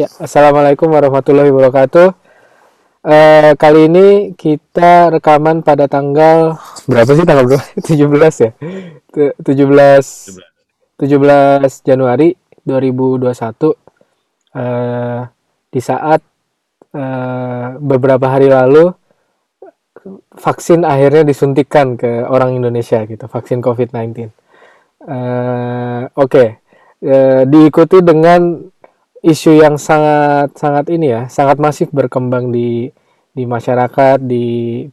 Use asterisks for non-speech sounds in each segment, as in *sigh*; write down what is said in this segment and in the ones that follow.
Ya, Assalamualaikum warahmatullahi wabarakatuh. Eh, kali ini kita rekaman pada tanggal berapa sih tanggal berapa? *laughs* 17 ya. Tu- 17 17 Januari 2021 eh di saat eh, beberapa hari lalu vaksin akhirnya disuntikan ke orang Indonesia gitu, vaksin COVID-19. Eh, Oke, Eh, diikuti dengan isu yang sangat sangat ini ya, sangat masif berkembang di di masyarakat, di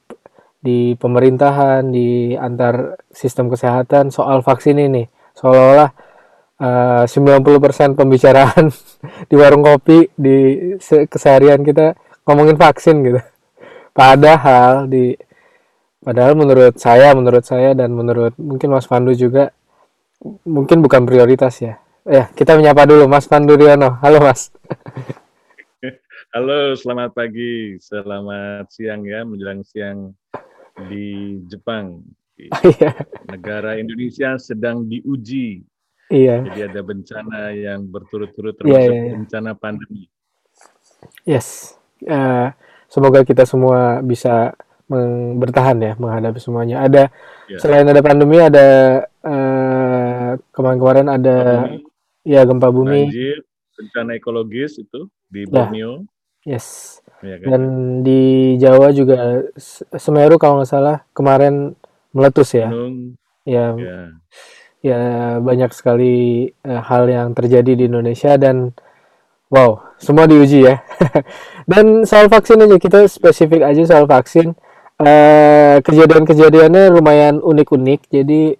di pemerintahan, di antar sistem kesehatan soal vaksin ini. Seolah-olah eh, 90% pembicaraan *laughs* di warung kopi di se- keseharian kita ngomongin vaksin gitu. Padahal di padahal menurut saya, menurut saya dan menurut mungkin Mas Pandu juga mungkin bukan prioritas ya. Ya, kita menyapa dulu Mas Pandu Riono. Halo Mas. *laughs* Halo, selamat pagi, selamat siang ya, menjelang siang di Jepang. *laughs* Iya, negara Indonesia sedang diuji, iya. jadi ada bencana yang berturut-turut Iya, termasuk iya, iya. bencana pandemi. Yes. Eh, semoga kita semua bisa bertahan ya menghadapi semuanya. Ada Ya, selain ada pandemi ada eh, kemarin-kemarin ada pandemi, ya gempa bumi. banjir, bencana ekologis itu di Ya, Borneo, yes. ya kan? Dan di Jawa juga Semeru kalau nggak salah kemarin meletus ya. Gunung, Ya, ya, ya banyak sekali eh, hal yang terjadi di Indonesia dan wow, semua diuji ya. *laughs* Dan soal vaksin aja kita spesifik aja soal vaksin. Eh, kejadian-kejadiannya lumayan unik-unik. Jadi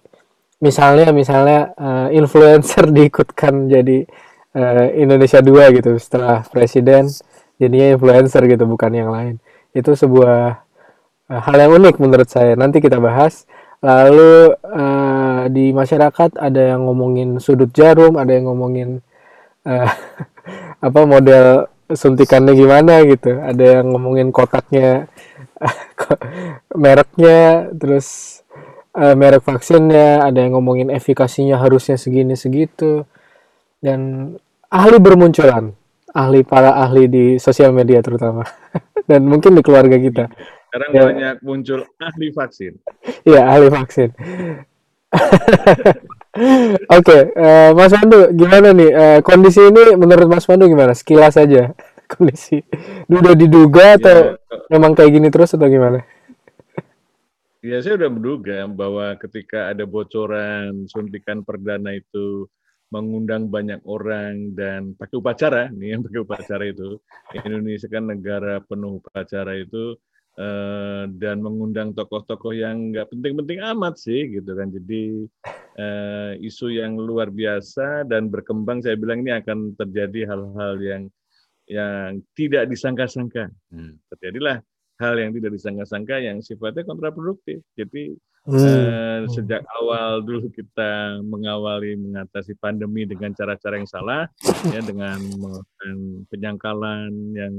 misalnya misalnya eh, influencer *laughs* diikutkan jadi eh, Indonesia 2 gitu setelah presiden jadinya influencer gitu bukan yang lain. Itu sebuah eh, hal yang unik menurut saya. Nanti kita bahas. Lalu eh, di masyarakat ada yang ngomongin sudut jarum, ada yang ngomongin eh, *laughs* apa model suntikannya gimana gitu. Ada yang ngomongin kotaknya, *laughs* ko- mereknya, terus eh, merek vaksinnya, ada yang ngomongin efikasinya harusnya segini segitu. Dan ahli bermunculan, ahli para ahli di sosial media terutama, *laughs* dan mungkin di keluarga kita. sekarang Ya, banyak muncul ahli vaksin. *laughs* iya ahli vaksin. *laughs* Oke, eh, Mas Pandu, gimana nih eh, kondisi ini menurut Mas Pandu gimana? Sekilas aja kondisi. Udah diduga atau Ya, memang kayak gini terus atau gimana? Ya, saya sudah menduga bahwa ketika ada bocoran suntikan perdana itu mengundang banyak orang dan pakai upacara, nih yang pakai upacara itu, Indonesia kan negara penuh upacara itu, eh, dan mengundang tokoh-tokoh yang nggak penting-penting amat sih, gitu kan. Jadi eh, isu yang luar biasa dan berkembang, saya bilang ini akan terjadi hal-hal yang yang tidak disangka-sangka. Hmm, terjadilah hal yang tidak disangka-sangka yang sifatnya kontraproduktif. Jadi Hmm. eh, sejak awal dulu kita mengawali mengatasi pandemi dengan cara-cara yang salah, ya dengan melakukan penyangkalan yang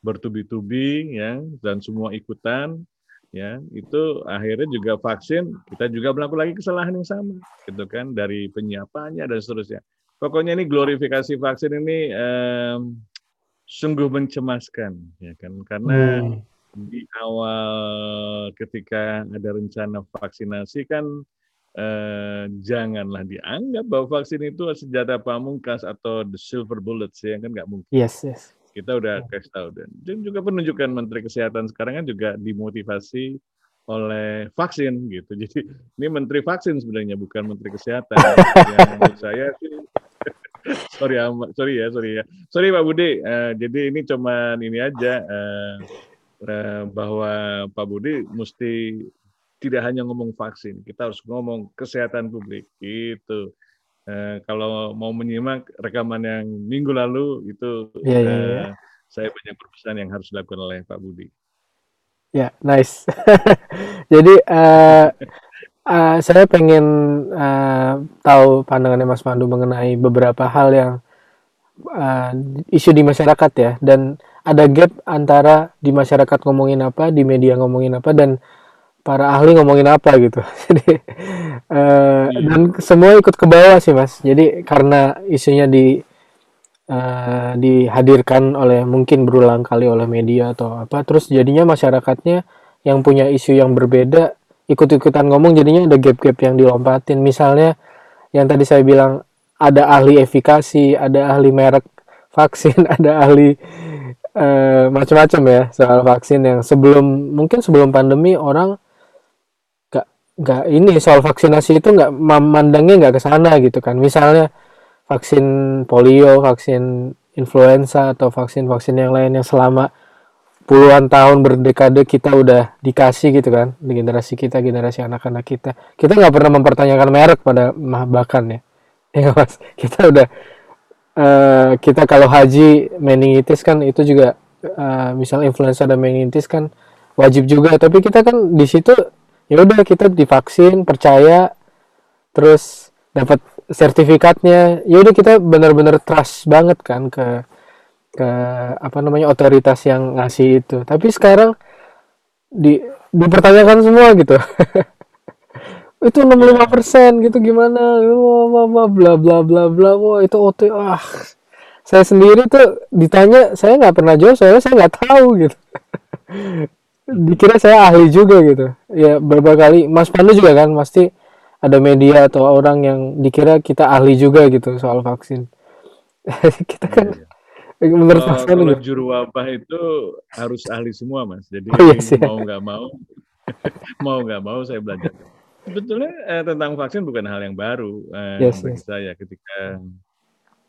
bertubi-tubi, ya dan semua ikutan, ya itu akhirnya juga vaksin kita juga melakukan lagi kesalahan yang sama, gitu kan dari penyiapannya dan seterusnya. Pokoknya ini glorifikasi vaksin ini em, sungguh mencemaskan, ya kan karena Hmm. Di awal ketika ada rencana vaksinasi kan eh, janganlah dianggap bahwa vaksin itu senjata pamungkas atau the silver bullet sih kan nggak mungkin. Yes, yes. kita udah kasih tahu. Dan, juga penunjukan Menteri Kesehatan sekarang kan juga dimotivasi oleh vaksin gitu. *laughs* Jadi ini Menteri vaksin sebenarnya bukan Menteri Kesehatan. *laughs* Yang menurut saya sih *laughs* sorry sorry ya sorry ya. Sorry Pak Budi. Eh, jadi ini cuman ini aja. Eh, bahwa Pak Budi mesti tidak hanya ngomong vaksin, kita harus ngomong kesehatan publik gitu. Eh, kalau mau menyimak rekaman yang minggu lalu itu iya, iya. eh, saya banyak berpesan yang harus dilakukan oleh Pak Budi. Ya, nice. *laughs* Jadi eh eh, saya pengen eh, tahu pandangannya Mas Pandu mengenai beberapa hal yang eh, isu di masyarakat ya dan ada gap antara di masyarakat ngomongin apa, di media ngomongin apa dan para ahli ngomongin apa gitu. *laughs* Jadi eh, Iya. dan semua ikut ke bawah sih Mas. Jadi karena isunya di uh, dihadirkan oleh mungkin berulang kali oleh media atau apa terus jadinya masyarakatnya yang punya isu yang berbeda ikut-ikutan ngomong jadinya ada gap-gap yang dilompatin misalnya yang tadi saya bilang ada ahli efikasi ada ahli merek vaksin *laughs* ada ahli uh, macam-macam ya soal vaksin yang sebelum mungkin sebelum pandemi orang gak gak ini soal vaksinasi itu nggak memandangnya nggak ke sana gitu kan. Misalnya vaksin polio vaksin influenza atau vaksin-vaksin yang lain yang selama puluhan tahun berdekade kita udah dikasih gitu kan di generasi kita generasi anak-anak kita. Kita nggak pernah mempertanyakan merek pada bahkan ya *laughs* ya mas. Kita udah uh, kita kalau haji meningitis kan itu juga uh, misal influenza dan meningitis kan wajib juga. Tapi kita kan di situ ya udah kita divaksin percaya terus dapat sertifikatnya. Ya udah kita benar-benar trust banget kan ke ke apa namanya otoritas yang ngasih itu. Tapi sekarang di dipertanyakan semua gitu *laughs* itu 65 persen gitu gimana? Wah, bla bla bla bla wah itu OT ah. Saya sendiri tuh ditanya saya nggak pernah jawab soalnya saya nggak tahu gitu. *laughs* Dikira saya ahli juga gitu. Ya beberapa kali Mas Pandu juga kan pasti ada media atau orang yang dikira kita ahli juga gitu soal vaksin. *laughs* Kita kan iya, iya. menurut oh, kalau gitu. juru wabah itu harus ahli semua mas. Jadi oh, yes, iya mau nggak mau *laughs* mau nggak mau saya belajar sebetulnya eh, tentang vaksin bukan hal yang baru eh, yes, bagi yes. saya ketika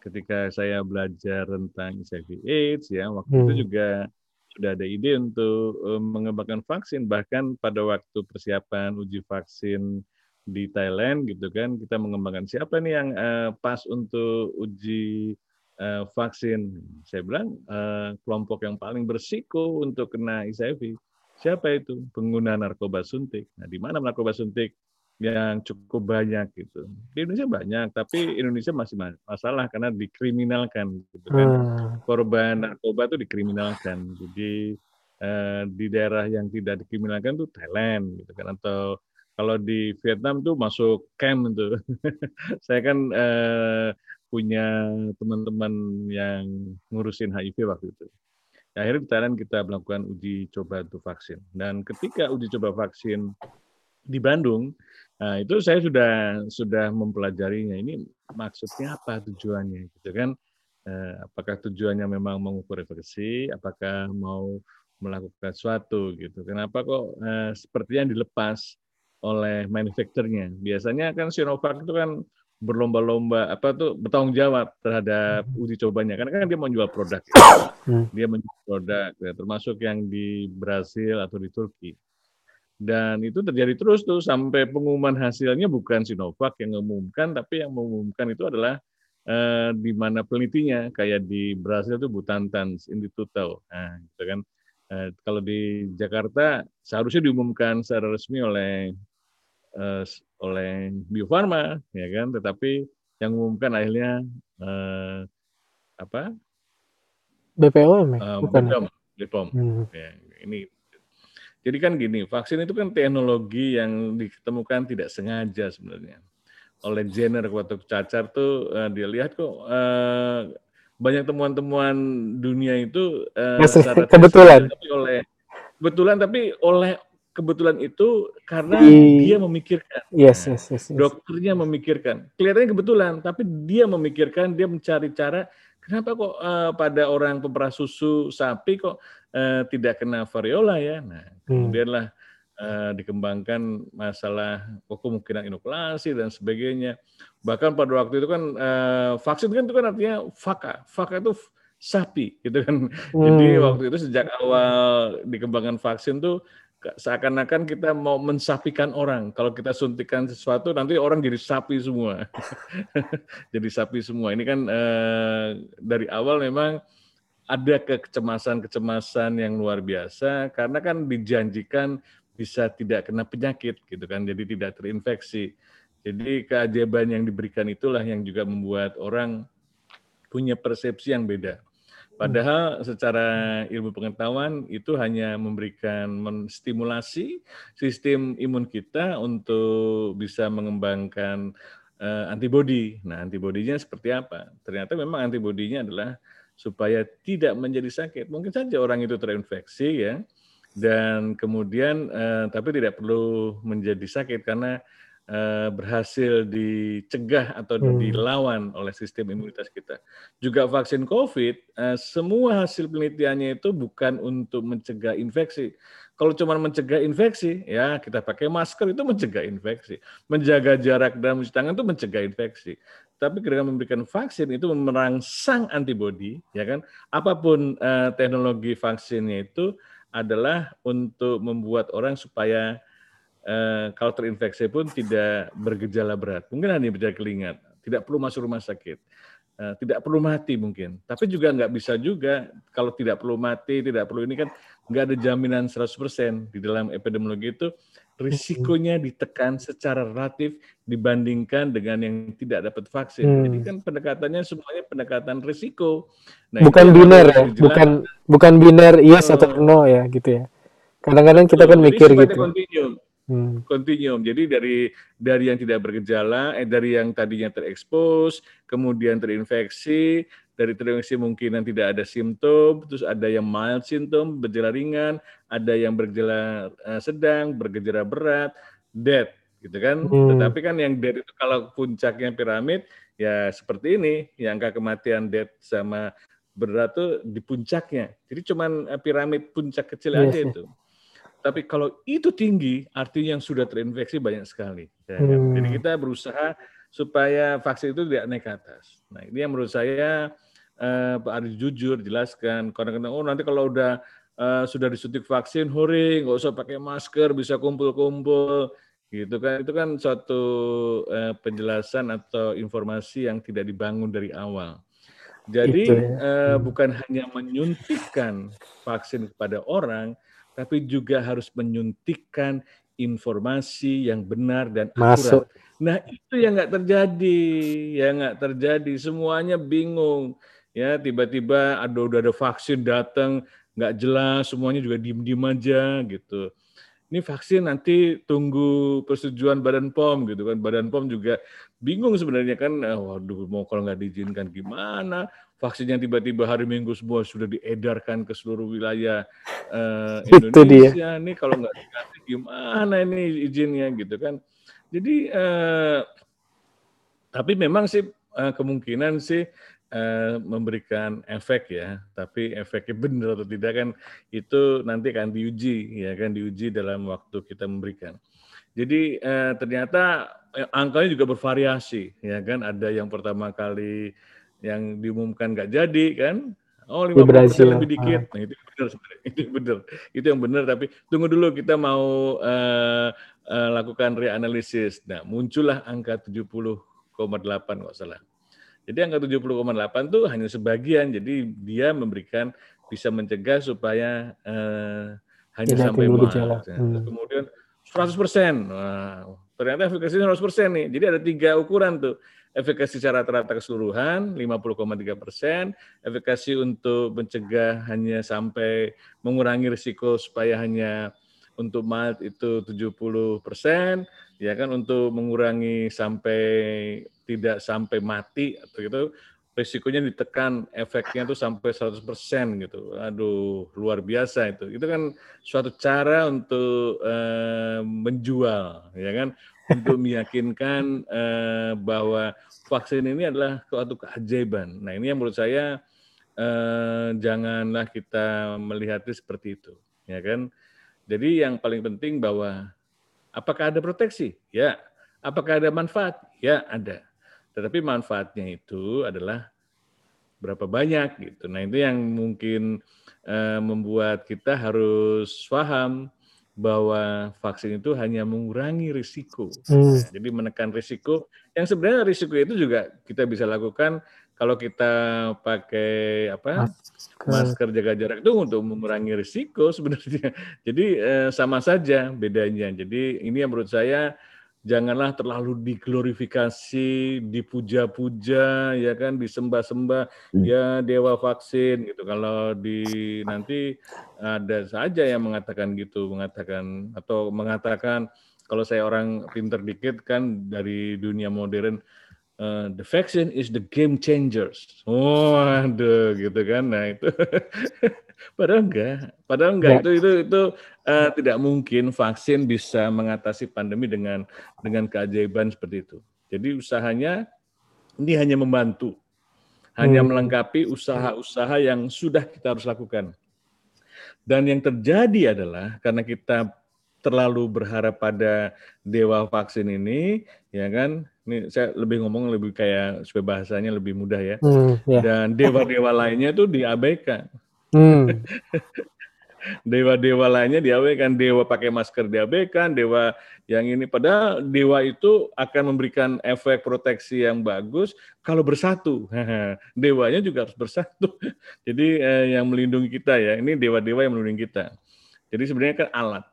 ketika saya belajar tentang HIV AIDS ya waktu hmm. itu juga sudah ada ide untuk uh, mengembangkan vaksin bahkan pada waktu persiapan uji vaksin di Thailand gitu kan kita mengembangkan siapa nih yang uh, pas untuk uji uh, vaksin. Saya bilang uh, kelompok yang paling bersiko untuk kena HIV siapa itu pengguna narkoba suntik. Nah, di mana narkoba suntik yang cukup banyak gitu. Di Indonesia banyak, tapi Indonesia masih masalah karena dikriminalkan gitu kan. Hmm. Korban narkoba itu dikriminalkan. Jadi uh, di daerah yang tidak dikriminalkan itu Thailand gitu kan atau kalau di Vietnam tuh masuk camp itu. *laughs* Saya kan uh, punya teman-teman yang ngurusin HIV waktu itu. Akhirnya di Thailand kita melakukan uji coba untuk vaksin. Dan ketika uji coba vaksin di Bandung, nah itu saya sudah sudah mempelajarinya. Ini maksudnya apa tujuannya, gitu kan? Eh, apakah tujuannya memang mengukur efekasi? Apakah mau melakukan sesuatu gitu? Kenapa kok eh, sepertinya dilepas oleh manufakturnya? Biasanya kan Sinovac itu kan berlomba-lomba apa tuh bertanggung jawab terhadap hmm. uji cobanya karena kan dia menjual produk ya. dia menjual produk ya, termasuk yang di Brasil atau di Turki dan itu terjadi terus tuh sampai pengumuman hasilnya bukan Sinovac yang mengumumkan tapi yang mengumumkan itu adalah eh, di mana penelitinya kayak di Brasil itu Butantan Institute nah gitu kan eh, kalau di Jakarta seharusnya diumumkan secara resmi oleh uh, oleh Bio Farma, ya kan? Tetapi yang mengumumkan akhirnya uh, apa? BPOM, ya? uh, bukan? BPOM, BPOM. Hmm. Ya, ini jadi kan gini, vaksin itu kan teknologi yang ditemukan tidak sengaja sebenarnya oleh Jenner waktu cacar tuh uh, dia lihat kok uh, banyak temuan-temuan dunia itu uh, kebetulan tapi oleh kebetulan tapi oleh kebetulan itu karena Di... dia memikirkan. Yes, yes, yes, yes. Dokternya memikirkan. Kelihatannya kebetulan, tapi dia memikirkan, dia mencari cara kenapa kok uh, pada orang pemerah susu sapi kok uh, tidak kena variola ya. Nah, hmm. kemudianlah uh, dikembangkan masalah oh, kemungkinan inokulasi dan sebagainya. Bahkan pada waktu itu kan uh, vaksin kan itu kan artinya faka. Faka itu sapi gitu kan. *laughs* Hmm. Jadi waktu itu sejak awal dikembangkan vaksin tuh seakan-akan kita mau mensapikan orang. Kalau kita suntikan sesuatu, nanti orang jadi sapi semua. *laughs* jadi sapi semua. Ini kan eh, dari awal memang ada kecemasan-kecemasan yang luar biasa karena kan dijanjikan bisa tidak kena penyakit gitu kan, jadi tidak terinfeksi. Jadi keajaiban yang diberikan itulah yang juga membuat orang punya persepsi yang beda. Padahal secara ilmu pengetahuan itu hanya memberikan menstimulasi sistem imun kita untuk bisa mengembangkan uh, antibodi. Nah, antibodinya seperti apa? Ternyata memang antibodinya adalah supaya tidak menjadi sakit. Mungkin saja orang itu terinfeksi ya, dan kemudian uh, tapi tidak perlu menjadi sakit karena uh, berhasil dicegah atau hmm. dilawan oleh sistem imunitas kita. Juga vaksin COVID, uh, semua hasil penelitiannya itu bukan untuk mencegah infeksi. Kalau cuma mencegah infeksi, ya kita pakai masker itu mencegah infeksi. Menjaga jarak dalam mencuci tangan itu mencegah infeksi tapi ketika memberikan vaksin itu merangsang antibodi, ya kan? Apa pun uh, teknologi vaksinnya itu adalah untuk membuat orang supaya uh, kalau terinfeksi pun tidak bergejala berat. Mungkin hanya bergejala kelingat, tidak perlu masuk rumah sakit, uh, tidak perlu mati mungkin. Tapi juga nggak bisa juga kalau tidak perlu mati, tidak perlu ini kan nggak ada jaminan 100% di dalam epidemiologi itu risikonya ditekan secara relatif dibandingkan dengan yang tidak dapat vaksin. Hmm. Jadi kan pendekatannya semuanya pendekatan risiko. Nah, bukan biner ya, bukan bukan biner yes uh, atau no ya gitu ya. Kadang-kadang kita kan mikir gitu. Continuum. Hmm. Jadi dari dari yang tidak bergejala, eh dari yang tadinya terekspos, kemudian terinfeksi, dari terinfeksi mungkin tidak ada simptom, terus ada yang mild symptom, bergejala ringan, ada yang bergejala uh, sedang, bergejala berat, dead, gitu kan. Hmm. Tetapi kan yang dead itu kalau puncaknya piramid, ya seperti ini, yang angka kematian dead sama berat tuh di puncaknya. Jadi cuman eh, piramid puncak kecil yes, iya aja itu. Tapi kalau itu tinggi, artinya yang sudah terinfeksi banyak sekali. Ya, kan? hmm. Jadi kita berusaha supaya vaksin itu tidak naik ke atas. Nah ini yang menurut saya uh, Pak Adi jujur jelaskan. Kadang-kadang oh nanti kalau udah uh, sudah disuntik vaksin, hore, nggak usah pakai masker, bisa kumpul-kumpul, gitu kan? Itu kan suatu uh, penjelasan atau informasi yang tidak dibangun dari awal. Jadi ya. uh, bukan hanya menyuntikkan vaksin kepada orang, tapi juga harus menyuntikkan informasi yang benar dan akurat. Nah itu yang nggak terjadi, yang nggak terjadi. Semuanya bingung ya tiba-tiba ada udah ada vaksin datang nggak jelas semuanya juga diem-diem aja gitu ini vaksin nanti tunggu persetujuan Badan POM gitu kan. Badan POM juga bingung sebenarnya kan, eh, waduh mau kalau nggak diizinkan gimana? Vaksin yang tiba-tiba hari Minggu semua sudah diedarkan ke seluruh wilayah uh, Indonesia. Ini kalau nggak dikasih gimana ini izinnya gitu kan. Jadi, uh, tapi memang sih uh, kemungkinan sih Eh, memberikan efek ya, tapi efeknya benar atau tidak kan itu nanti akan diuji ya kan diuji dalam waktu kita memberikan. Jadi eh, ternyata angkanya juga bervariasi ya kan ada yang pertama kali yang diumumkan nggak jadi kan oh lima persen lebih dikit ah. nah itu benar itu benar itu yang benar tapi tunggu dulu kita mau uh, uh, lakukan reanalisis nah muncullah angka 70,8 nggak salah jadi angka 70,8 itu hanya sebagian, jadi dia memberikan bisa mencegah supaya eh, hanya sampai Maret. Ya. Hmm. Kemudian 100 persen, nah, ternyata efikasinya 100 persen nih. Jadi ada tiga ukuran tuh. Efikasi secara rata-rata keseluruhan 50,3 persen, efikasi untuk mencegah hanya sampai mengurangi risiko supaya hanya untuk mild itu 70 persen, ya kan untuk mengurangi sampai tidak sampai mati atau gitu risikonya ditekan efeknya itu sampai 100% gitu. Aduh, luar biasa itu. Itu kan suatu cara untuk uh, menjual, ya kan? Untuk meyakinkan uh, bahwa vaksin ini adalah suatu keajaiban. Nah, ini yang menurut saya uh, janganlah kita melihatnya seperti itu, ya kan? Jadi yang paling penting bahwa apakah ada proteksi? Ya. Apakah ada manfaat? Ya, ada. Tetapi manfaatnya itu adalah berapa banyak gitu. Nah, itu yang mungkin uh, membuat kita harus paham bahwa vaksin itu hanya mengurangi risiko. Hmm. Nah, jadi menekan risiko yang sebenarnya risiko itu juga kita bisa lakukan kalau kita pakai apa masker, masker jaga jarak itu untuk mengurangi risiko sebenarnya. *laughs* Jadi eh, sama saja bedanya. Jadi ini yang menurut saya janganlah terlalu diglorifikasi, dipuja-puja, ya kan, disembah-sembah, hmm. ya dewa vaksin gitu. Kalau di nanti ada saja yang mengatakan gitu, mengatakan atau mengatakan kalau saya orang pinter dikit kan dari dunia modern uh, the vaccine is the game changers. Oh, aduh gitu kan. Nah, itu *laughs* padahal enggak. Padahal enggak itu itu itu uh, tidak mungkin vaksin bisa mengatasi pandemi dengan dengan keajaiban seperti itu. Jadi usahanya ini hanya membantu. Hanya hmm. melengkapi usaha-usaha yang sudah kita harus lakukan. Dan yang terjadi adalah karena kita terlalu berharap pada dewa vaksin ini, ya kan? Ini saya lebih ngomong lebih kayak supaya bahasanya lebih mudah ya. Hmm, yeah. Dan dewa-dewa lainnya itu diabaikan. Hmm. *laughs* dewa-dewa lainnya diabaikan, dewa pakai masker diabaikan, dewa yang ini padahal dewa itu akan memberikan efek proteksi yang bagus kalau bersatu. *laughs* Dewanya juga harus bersatu. *laughs* Jadi eh, yang melindungi kita ya, ini dewa-dewa yang melindungi kita. Jadi sebenarnya kan alat.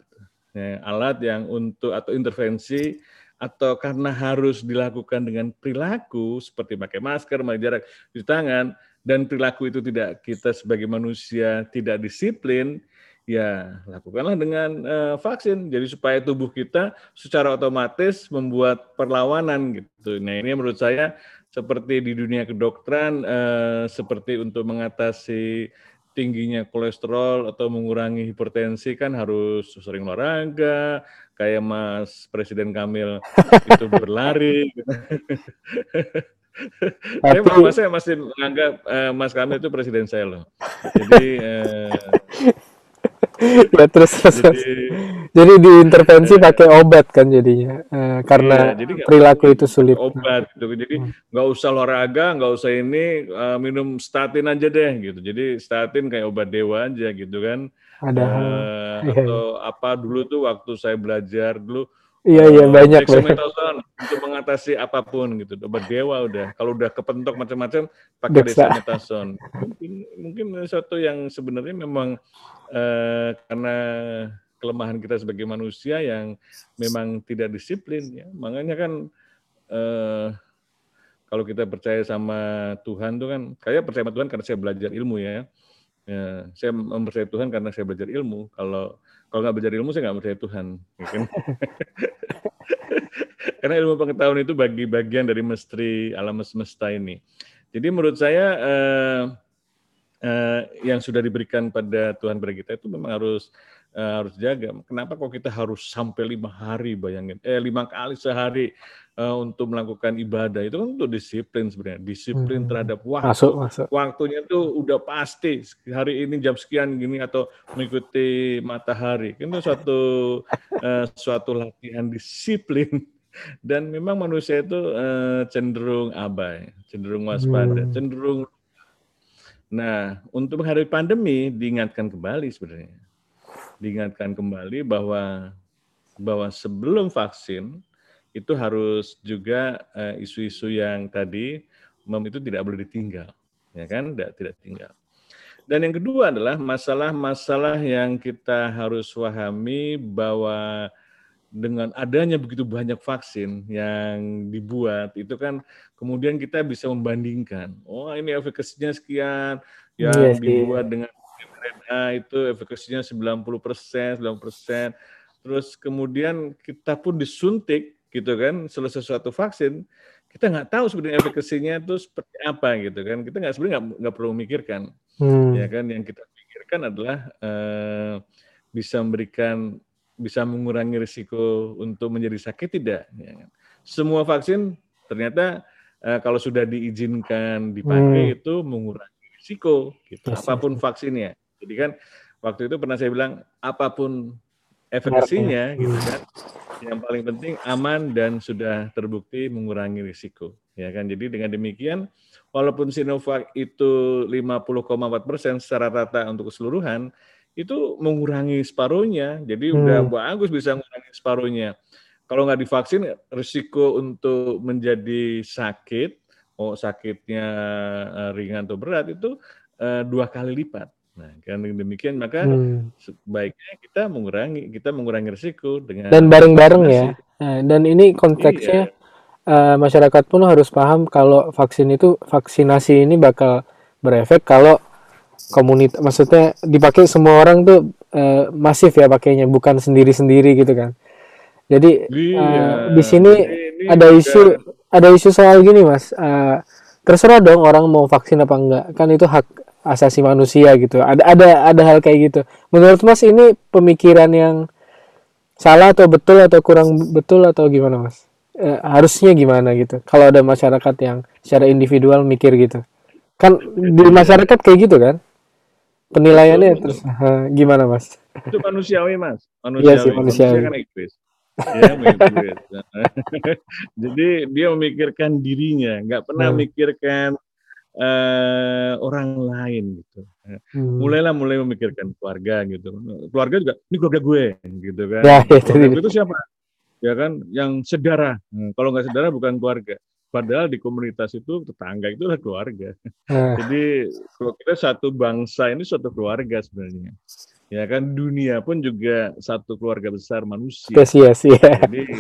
Ya, alat yang untuk atau intervensi atau karena harus dilakukan dengan perilaku seperti pakai masker, menjaga jarak di tangan dan perilaku itu tidak kita sebagai manusia tidak disiplin, ya lakukanlah dengan uh, vaksin. Jadi supaya tubuh kita secara otomatis membuat perlawanan gitu. Nah ini menurut saya seperti di dunia kedokteran, uh, seperti untuk mengatasi tingginya kolesterol atau mengurangi hipertensi kan harus sering olahraga, kayak Mas Presiden Kamil itu berlari. *laughs* Tapi Mas saya masih menganggap uh, Mas Kamil itu presiden saya loh. Jadi uh, ya terus, terus jadi, jadi diintervensi uh, pakai obat kan jadinya. Uh, karena iya, jadi perilaku itu sulit. obat gitu. Jadi hmm. nggak hmm. usah olahraga nggak usah ini uh, minum statin aja deh gitu. Jadi statin kayak obat dewa aja gitu kan. Ada. Uh, iya, atau apa dulu tuh waktu saya belajar dulu Iya iya banyak dexamethasone untuk mengatasi apa pun gitu. Obat dewa udah. Kalau udah kepentok macam-macam pakai dexamethasone. Mungkin mungkin satu yang sebenarnya memang eh, karena kelemahan kita sebagai manusia yang memang tidak disiplin ya. Makanya kan eh, kalau kita percaya sama Tuhan tuh kan, kayak percaya sama Tuhan karena saya belajar ilmu ya. Ya, saya mempercayai Tuhan karena saya belajar ilmu. Kalau kalau nggak belajar ilmu, saya nggak percaya Tuhan. Ya kan? *laughs* karena ilmu pengetahuan itu bagi bagian dari misteri alam semesta ini. Jadi menurut saya eh, eh, yang sudah diberikan pada Tuhan pada kita itu memang harus eh, harus jaga. Kenapa kok kita harus sampai lima hari bayangin? Eh lima kali sehari uh, untuk melakukan ibadah itu kan untuk disiplin sebenarnya disiplin hmm. terhadap waktu masuk, masuk. waktunya itu udah pasti hari ini jam sekian gini atau mengikuti matahari itu suatu uh, suatu latihan disiplin *laughs* dan memang manusia itu uh, cenderung abai cenderung waspada hmm. cenderung nah untuk menghadapi pandemi diingatkan kembali sebenarnya diingatkan kembali bahwa bahwa sebelum vaksin itu harus juga eh, isu-isu yang tadi mem itu tidak boleh ditinggal, ya kan? Tidak tidak tinggal. Dan yang kedua adalah masalah-masalah yang kita harus pahami bahwa dengan adanya begitu banyak vaksin yang dibuat itu kan kemudian kita bisa membandingkan oh ini efekasinya sekian yang yes, iya dibuat dengan mRNA itu efekasinya 90 persen 90 persen. Terus kemudian kita pun disuntik gitu kan selesai suatu vaksin kita nggak tahu sebenarnya efekasinya itu seperti apa gitu kan. Kita nggak sebenarnya nggak perlu memikirkan hmm. ya kan yang kita pikirkan adalah uh, bisa memberikan bisa mengurangi risiko untuk menjadi sakit tidak ya semua vaksin ternyata uh, kalau sudah diizinkan dipakai hmm. itu mengurangi risiko gitu apa pun vaksinnya jadi kan waktu itu pernah saya bilang apa pun efekasinya gitu kan yang paling penting aman dan sudah terbukti mengurangi risiko. Ya kan. Jadi dengan demikian, walaupun Sinovac itu 50,4 persen secara rata untuk keseluruhan, itu mengurangi separuhnya. Jadi hmm. udah bagus bisa mengurangi separuhnya. Kalau nggak divaksin, risiko untuk menjadi sakit, oh sakitnya eh, ringan atau berat itu uh, dua kali lipat. Nah, karena demikian maka hmm. sebaiknya kita mengurangi kita mengurangi risiko dengan dan bareng-bareng ya. Nah, dan ini konteksnya iya. uh, masyarakat pun harus paham kalau vaksin itu vaksinasi ini bakal berefek kalau komunitas maksudnya dipakai semua orang tuh uh, masif ya pakainya bukan sendiri-sendiri gitu kan. Jadi Iya, uh, di sini ini ada juga isu ada isu soal gini mas. Uh, terserah dong orang mau vaksin apa enggak. Kan itu hak asasi manusia gitu. Ada ada ada hal kayak gitu. Menurut mas ini pemikiran yang salah atau betul atau kurang betul atau gimana mas? Uh, harusnya gimana gitu? Kalau ada masyarakat yang secara individual mikir gitu. Kan di masyarakat kayak gitu kan? Penilaiannya betul. terus uh, gimana mas? Itu manusiawi, Mas. Iya sih Manusiawi. Manusia manusiawi. kan egois. Ya, egois. *laughs* Jadi dia memikirkan dirinya, nggak pernah Hmm. memikirkan eh, orang lain gitu. Hmm. Mulailah mulai memikirkan keluarga gitu. Keluarga juga, ini keluarga gue gitu kan. Ya, Keluarga gue itu siapa? Ya kan, yang sedara. Hmm, Kalau nggak sedara bukan keluarga. Padahal di komunitas itu tetangga itu adalah keluarga. Nah, Jadi kalau kita satu bangsa ini suatu keluarga sebenarnya. Ya kan dunia pun juga satu keluarga besar manusia. spesies ya. Jadi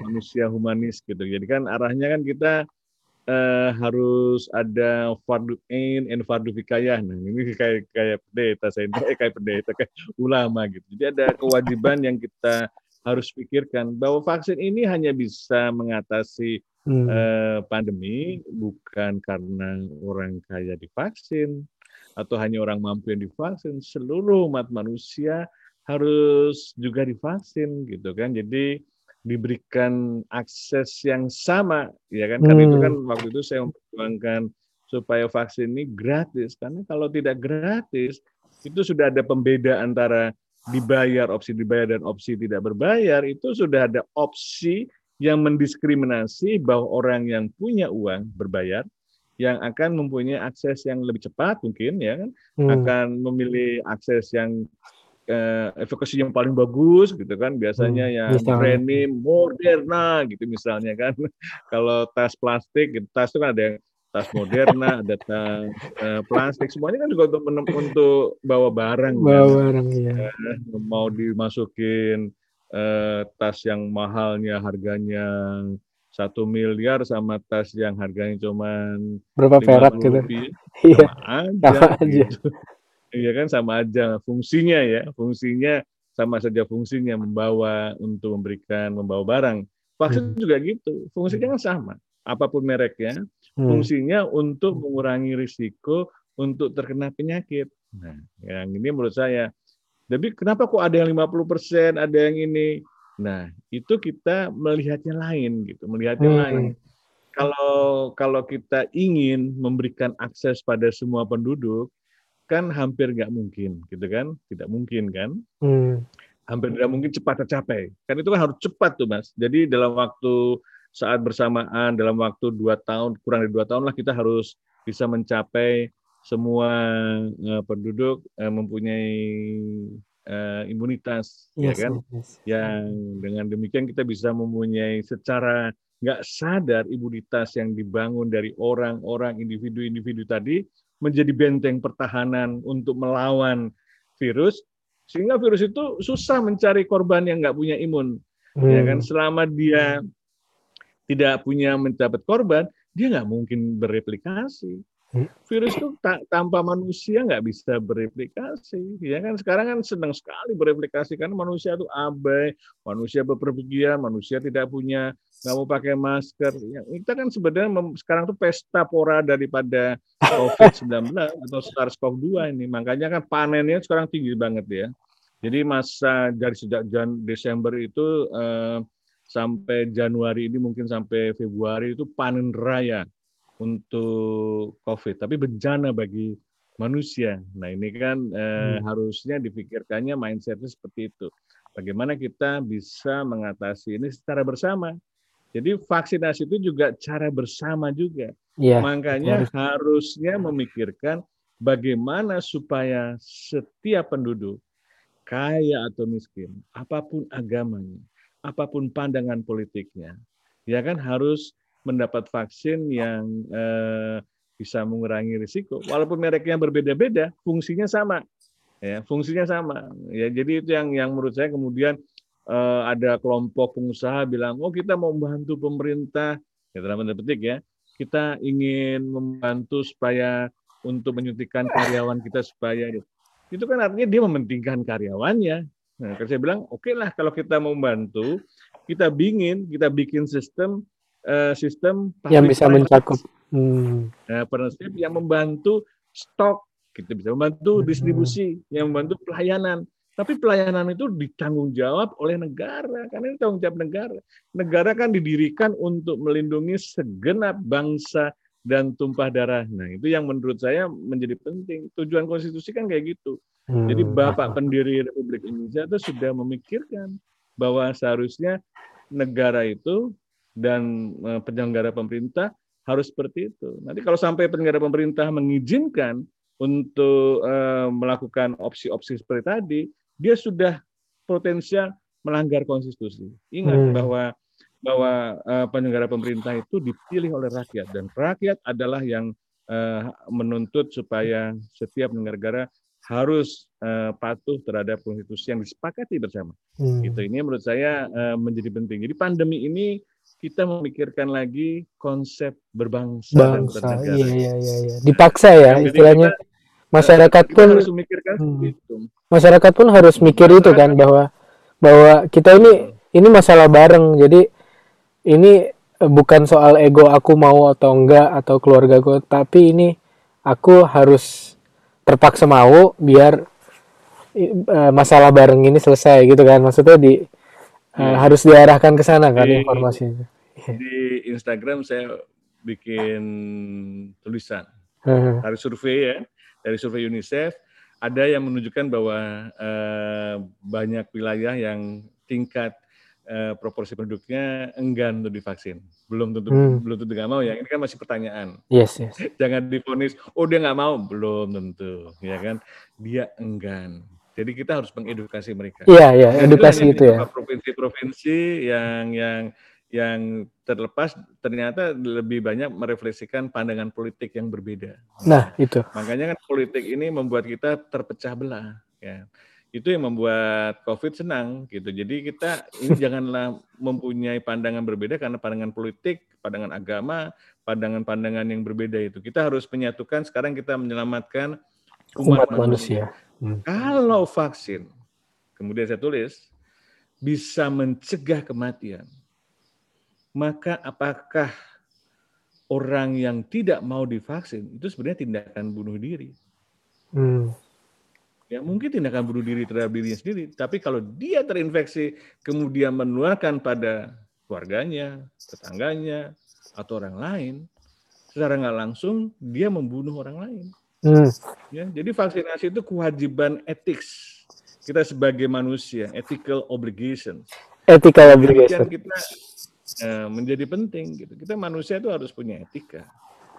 manusia humanis gitu. Jadi kan arahnya kan kita eh, harus ada fardu ain and fardu fikayah. Nah, ini kayak kayak pendeta saya eh, kayak pendeta kayak ulama gitu. Jadi ada kewajiban yang kita harus pikirkan bahwa vaksin ini hanya bisa mengatasi Hmm. eh, pandemi bukan karena orang kaya divaksin atau hanya orang mampu yang divaksin, seluruh umat manusia harus juga divaksin gitu kan. Jadi diberikan akses yang sama ya kan karena itu kan Hmm. waktu itu saya memperjuangkan supaya vaksin ini gratis karena kalau tidak gratis itu sudah ada pembeda antara dibayar opsi dibayar dan opsi tidak berbayar itu sudah ada opsi yang mendiskriminasi bahwa orang yang punya uang berbayar yang akan mempunyai akses yang lebih cepat mungkin ya kan Hmm. akan memilih akses yang eh, efekasi yang paling bagus gitu kan biasanya Hmm. yang Misalnya. Moderna gitu misalnya kan *laughs* kalau tas plastik gitu, tas itu kan ada yang tas Moderna ada tas eh, plastik. Semuanya kan juga untuk untuk bawa barang kan. Bawa barang ya. mau dimasukin eh, tas yang mahalnya harganya satu miliar sama tas yang harganya cuma Berapa perak gitu. *laughs* Iya, sama aja sama aja. gitu. Iya kan sama aja. Fungsinya ya fungsinya sama saja fungsinya membawa untuk memberikan membawa barang. Vaksin Hmm. juga gitu. Fungsinya kan sama. Apa pun mereknya Hmm. fungsinya untuk mengurangi risiko untuk terkena penyakit nah yang ini menurut saya tapi kenapa kok ada yang 50%, ada yang ini? Nah, itu kita melihatnya lain gitu, melihatnya Hmm. lain. Kalau kalau kita ingin memberikan akses pada semua penduduk, kan hampir nggak mungkin, gitu kan? Tidak mungkin kan? Hmm. Hampir tidak mungkin cepat tercapai. Kan itu kan harus cepat tuh, Mas. Jadi dalam waktu saat bersamaan, dalam waktu dua tahun, kurang dari dua tahun lah kita harus bisa mencapai semua eh, penduduk eh, mempunyai eh, imunitas, ya Yes, kan? yes. Yang dengan demikian kita bisa mempunyai secara nggak sadar imunitas yang dibangun dari orang-orang individu-individu tadi menjadi benteng pertahanan untuk melawan virus, sehingga virus itu susah mencari korban yang nggak punya imun, ya kan? Hmm. Selama dia tidak punya mendapat korban, dia nggak mungkin bereplikasi. Hmm. Virus itu ta- tanpa manusia nggak bisa bereplikasi, ya kan? Sekarang kan senang sekali bereplikasi karena manusia itu abai, manusia bepergian, manusia tidak punya nggak mau pakai masker. Ya, kita kan sebenarnya sekarang tuh pesta pora daripada COVID-19 atau SARS-CoV-2 ini. Makanya kan panennya sekarang tinggi banget ya. Jadi masa dari sejak Jan Desember itu eh, sampai Januari ini mungkin sampai Februari itu panen raya untuk COVID, tapi bencana bagi manusia. Nah ini kan eh, Hmm. harusnya dipikirkannya mindsetnya seperti itu. Bagaimana kita bisa mengatasi ini secara bersama. Jadi vaksinasi itu juga cara bersama juga. Iya, Makanya harus. harusnya memikirkan bagaimana supaya setiap penduduk, kaya atau miskin, apa pun agamanya, apa pun pandangan politiknya, ya kan harus mendapat vaksin yang eh, bisa mengurangi risiko. Walaupun mereknya berbeda-beda, fungsinya sama. Ya, fungsinya sama. Ya, jadi itu yang yang menurut saya kemudian eh, ada kelompok pengusaha bilang, oh kita mau membantu pemerintah, ya dalam tanda petik ya, kita ingin membantu supaya untuk menyuntikkan karyawan kita supaya itu kan artinya dia mementingkan karyawannya. Nah, kalau saya bilang oke lah kalau kita mau membantu, kita bikin kita bikin sistem uh, sistem yang bisa mencakup hmm. uh, partnership yang membantu stok kita bisa membantu hmm. distribusi yang membantu pelayanan tapi pelayanan itu ditanggung jawab oleh negara karena ini tanggung jawab negara negara kan didirikan untuk melindungi segenap bangsa dan tumpah darah. Nah, itu yang menurut saya menjadi penting. Tujuan konstitusi kan kayak gitu. Hmm. Jadi Bapak pendiri Republik Indonesia itu sudah memikirkan bahwa seharusnya negara itu dan eh, penyelenggara pemerintah harus seperti itu. Nanti kalau sampai penyelenggara pemerintah mengizinkan untuk uh, melakukan opsi-opsi seperti tadi, dia sudah potensial melanggar konstitusi. Ingat hmm. bahwa bahwa uh, penyelenggara pemerintah itu dipilih oleh rakyat dan rakyat adalah yang uh, menuntut supaya setiap negara harus uh, patuh terhadap konstitusi yang disepakati bersama. Hmm. Itu ini menurut saya uh, menjadi penting. Jadi pandemi ini kita memikirkan lagi konsep berbangsa Bangsa, dan bernegara. Iya, iya, iya, iya. Dipaksa ya Jadi istilahnya. Kita, masyarakat kita pun harus memikirkan hmm, itu. Masyarakat pun harus mikir itu kan bahwa bahwa kita ini ini masalah bareng. Jadi ini bukan soal ego aku mau atau enggak atau keluarga gue tapi ini aku harus terpaksa mau biar uh, masalah bareng ini selesai gitu kan. Maksudnya di uh, harus diarahkan ke sana kan di, informasinya. Di Instagram saya bikin tulisan. Dari survei ya dari survei UNICEF ada yang menunjukkan bahwa uh, banyak wilayah yang tingkat uh, proporsi penduduknya enggan untuk divaksin. Belum tentu hmm. belum tentu nggak mau ya. Ini kan masih pertanyaan. Yes, yes. *laughs* Jangan difonis, oh dia nggak mau, belum tentu, ya kan? Dia enggan. Jadi kita harus mengedukasi mereka. Iya, iya, edukasi itu ya. Provinsi-provinsi yang yang yang terlepas ternyata lebih banyak merefleksikan pandangan politik yang berbeda. Nah, itu. Makanya kan politik ini membuat kita terpecah belah, ya itu yang membuat COVID senang gitu. Jadi kita ini janganlah mempunyai pandangan berbeda karena pandangan politik, pandangan agama, pandangan-pandangan yang berbeda itu. Kita harus menyatukan. Sekarang kita menyelamatkan umat, umat manusia. manusia. Hmm. Kalau vaksin, kemudian saya tulis bisa mencegah kematian, maka apakah orang yang tidak mau divaksin itu sebenarnya tindakan bunuh diri? Hmm ya mungkin tindakan bunuh diri terhadap dirinya sendiri. Tapi kalau dia terinfeksi kemudian menularkan pada keluarganya, tetangganya, atau orang lain, secara nggak langsung dia membunuh orang lain. Hmm. Ya, jadi vaksinasi itu kewajiban etik kita sebagai manusia, ethical obligation. Ethical obligation. Kita uh, menjadi penting gitu. Kita manusia itu harus punya etika.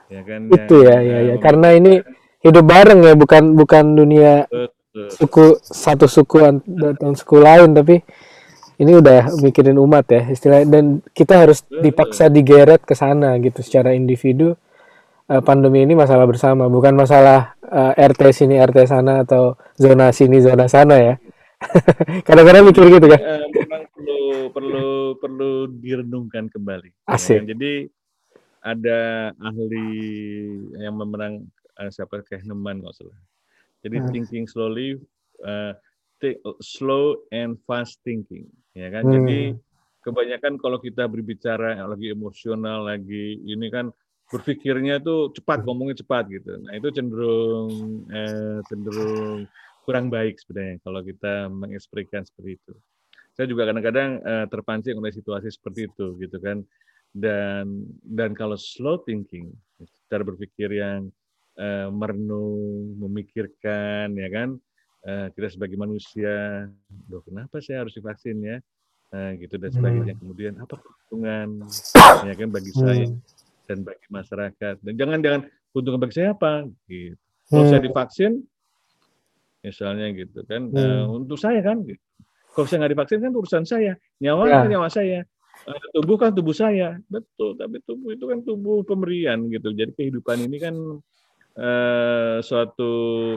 Ya kan? Itu ya, ya, ya. Karena ini hidup bareng ya, bukan bukan dunia Betul suku satu suku dan suku lain tapi ini udah mikirin umat ya istilahnya. Dan kita harus dipaksa digeret ke sana gitu secara individu. Uh, pandemi ini masalah bersama bukan masalah uh, eh, RT sini RT sana atau zona sini zona sana ya. *laughs* Kadang-kadang mikir gitu kan. Uh, memang perlu perlu perlu direnungkan kembali. Asik. ya. jadi ada ahli yang memenang uh, siapa Kahneman nggak salah jadi hmm. thinking slowly, uh, slow and fast thinking, ya kan. Hmm. Jadi kebanyakan kalau kita berbicara lagi emosional, lagi ini kan berpikirnya tuh cepat, hmm. ngomongnya cepat gitu. Nah itu cenderung eh, cenderung kurang baik sebenarnya kalau kita mengekspresikan seperti itu. Saya juga kadang-kadang eh, terpancing oleh situasi seperti itu gitu kan. Dan dan kalau slow thinking, cara berpikir yang uh, merenung, memikirkan, ya kan? Uh, kita sebagai manusia, loh kenapa saya harus divaksin ya? Uh, gitu dan sebagainya. Hmm. Kemudian apa keuntungan, ya kan bagi hmm. saya dan bagi masyarakat. Dan jangan jangan keuntungan bagi saya apa? Gitu. Kalau hmm. saya divaksin, misalnya gitu kan, hmm. uh, untuk saya kan. Gitu. Kalau saya nggak divaksin kan urusan saya, nyawa ya. kan nyawa saya. tubuh kan tubuh saya, betul. Tapi tubuh itu kan tubuh pemberian gitu. Jadi kehidupan ini kan uh, suatu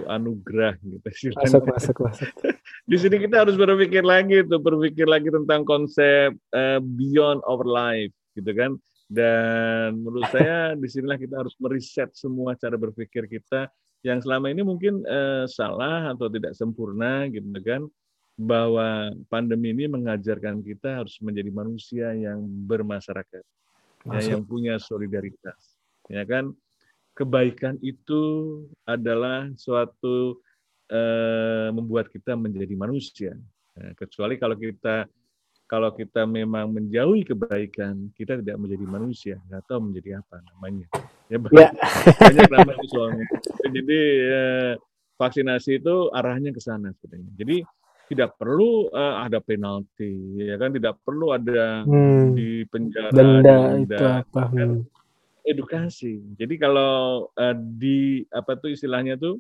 anugerah gitu Masuk, masuk, masuk. *laughs* Di sini kita harus berpikir lagi tuh, berpikir lagi tentang konsep uh, beyond our life, gitu kan. Dan menurut saya *laughs* di sinilah kita harus meriset semua cara berpikir kita yang selama ini mungkin uh, salah atau tidak sempurna, gitu kan. bahwa pandemi ini mengajarkan kita harus menjadi manusia yang bermasyarakat, ya, yang punya solidaritas, ya kan? Kebaikan itu adalah suatu eh, membuat kita menjadi manusia. Nah, kecuali kalau kita kalau kita memang menjauhi kebaikan, kita tidak menjadi manusia, nggak tahu menjadi apa namanya. Ya, Ya. banyak namanya soalnya. Jadi eh, vaksinasi itu arahnya ke sana sebenarnya. Jadi tidak perlu eh, ada penalti, ya kan? Tidak perlu ada Hmm. di penjara, Denda itu apa? Hmm. Edukasi. Jadi kalau eh, di apa tuh istilahnya tuh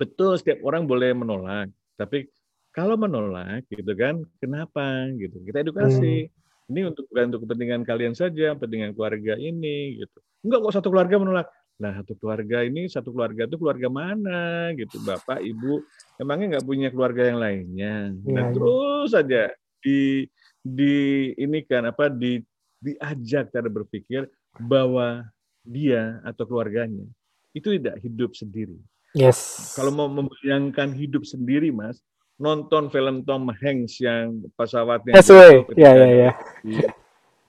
betul setiap orang boleh menolak, tapi kalau menolak gitu kan, kenapa gitu? Kita edukasi. Ini untuk bukan untuk kepentingan kalian saja, kepentingan keluarga ini gitu. Enggak kok satu keluarga menolak. Nah, satu keluarga ini satu keluarga itu keluarga mana gitu, Bapak, Ibu, emangnya nggak punya keluarga yang lainnya. Nah, iya. terus saja di di ini kan apa di diajak cara berpikir bahwa dia atau keluarganya itu tidak hidup sendiri. Yes. Kalau mau membayangkan hidup sendiri, Mas, nonton film Tom Hanks yang pesawatnya jatuh Ya, ya, ya. di-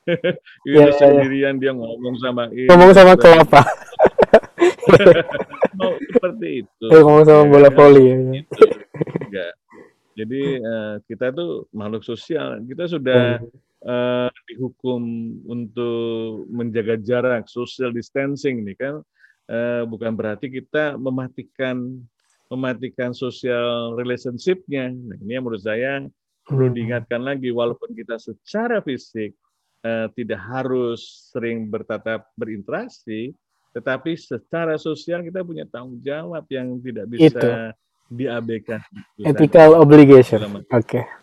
*laughs* itu Ya, ya, ya. sendirian dia ngomong sama ini, Ngomong sama kelapa. *laughs* mau seperti itu. Eh, ngomong sama ya bola voli. ya. Enggak. Jadi eh, kita tuh makhluk sosial. Kita sudah eh, dihukum untuk menjaga jarak, social distancing nih kan. Eh, bukan berarti kita mematikan mematikan social relationship-nya. Nah, ini yang menurut saya perlu Hmm. diingatkan lagi walaupun kita secara fisik eh, tidak harus sering bertatap berinteraksi, tetapi secara sosial kita punya tanggung jawab yang tidak bisa Itu. diabaikan. Ethical obligation. Oke. Nah,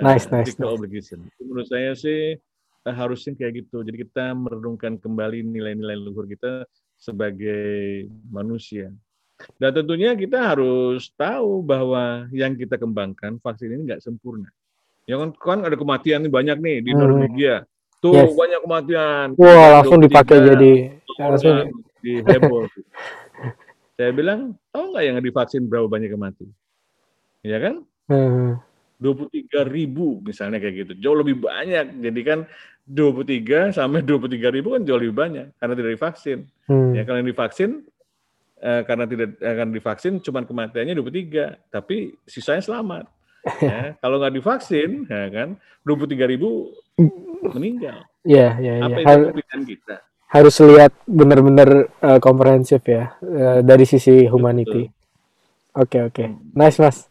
Nice, nice, nice. obligation. Menurut saya sih eh, harusnya kayak gitu. Jadi kita merenungkan kembali nilai-nilai leluhur kita sebagai manusia. Dan tentunya kita harus tahu bahwa yang kita kembangkan vaksin ini nggak sempurna. Ya kan, kan ada kematian nih banyak nih di Hmm. Norwegia. Tuh Yes. banyak kematian. Wah, langsung dipakai 23 jadi langsung di heboh. *laughs* Saya bilang, tahu nggak yang divaksin berapa banyak yang mati? Ya kan? Hmm. 23 ribu misalnya kayak gitu. Jauh lebih banyak. Jadi kan 23 sampai 23 ribu kan jauh lebih banyak karena tidak divaksin. Hmm. Ya kalau yang divaksin eh, karena tidak akan divaksin cuma kematiannya 23, tapi sisanya selamat. *laughs* Ya, kalau nggak divaksin, ya kan 23 ribu meninggal. Ya, ya, Apa ya. itu kepentingan kita? harus lihat benar-benar eh, komprehensif ya eh, dari sisi humanity. Oke, oke. Nice, Mas.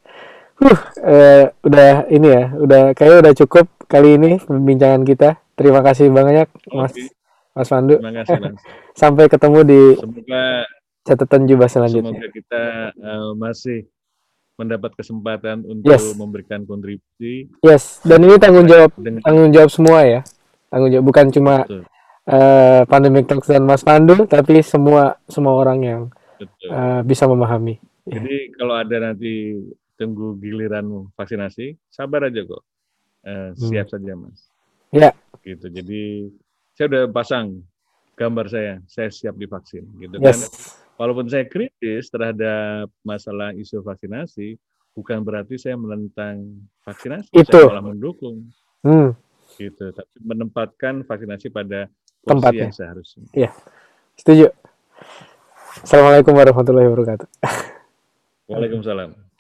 Huh, eh, udah ini ya, udah kayaknya udah cukup kali ini perbincangan kita. Terima kasih banyak, Mas Oke. Mas Pandu. Terima kasih, Mas. *laughs* Sampai ketemu di Semoga catatan jubah selanjutnya. semoga kita eh, masih mendapat kesempatan untuk Yes. memberikan kontribusi Yes, dan ini tanggung jawab dengan tanggung jawab semua ya. Tanggung jawab bukan cuma betul, eh, Pandemic Talks dan Mas Pandu, tapi semua semua orang yang betul. eh, bisa memahami. Jadi kalau ada nanti tunggu giliran vaksinasi, sabar aja kok. Eh, siap saja, Mas. Ya, Gitu. Jadi saya udah pasang gambar saya, saya siap divaksin gitu kan. yes. Walaupun saya kritis terhadap masalah isu vaksinasi, bukan berarti saya menentang vaksinasi, Itu. saya malah mendukung Hmm, gitu. Tapi menempatkan vaksinasi pada posisi Tempatnya. yang seharusnya. setuju. Assalamualaikum warahmatullahi wabarakatuh. Waalaikumsalam.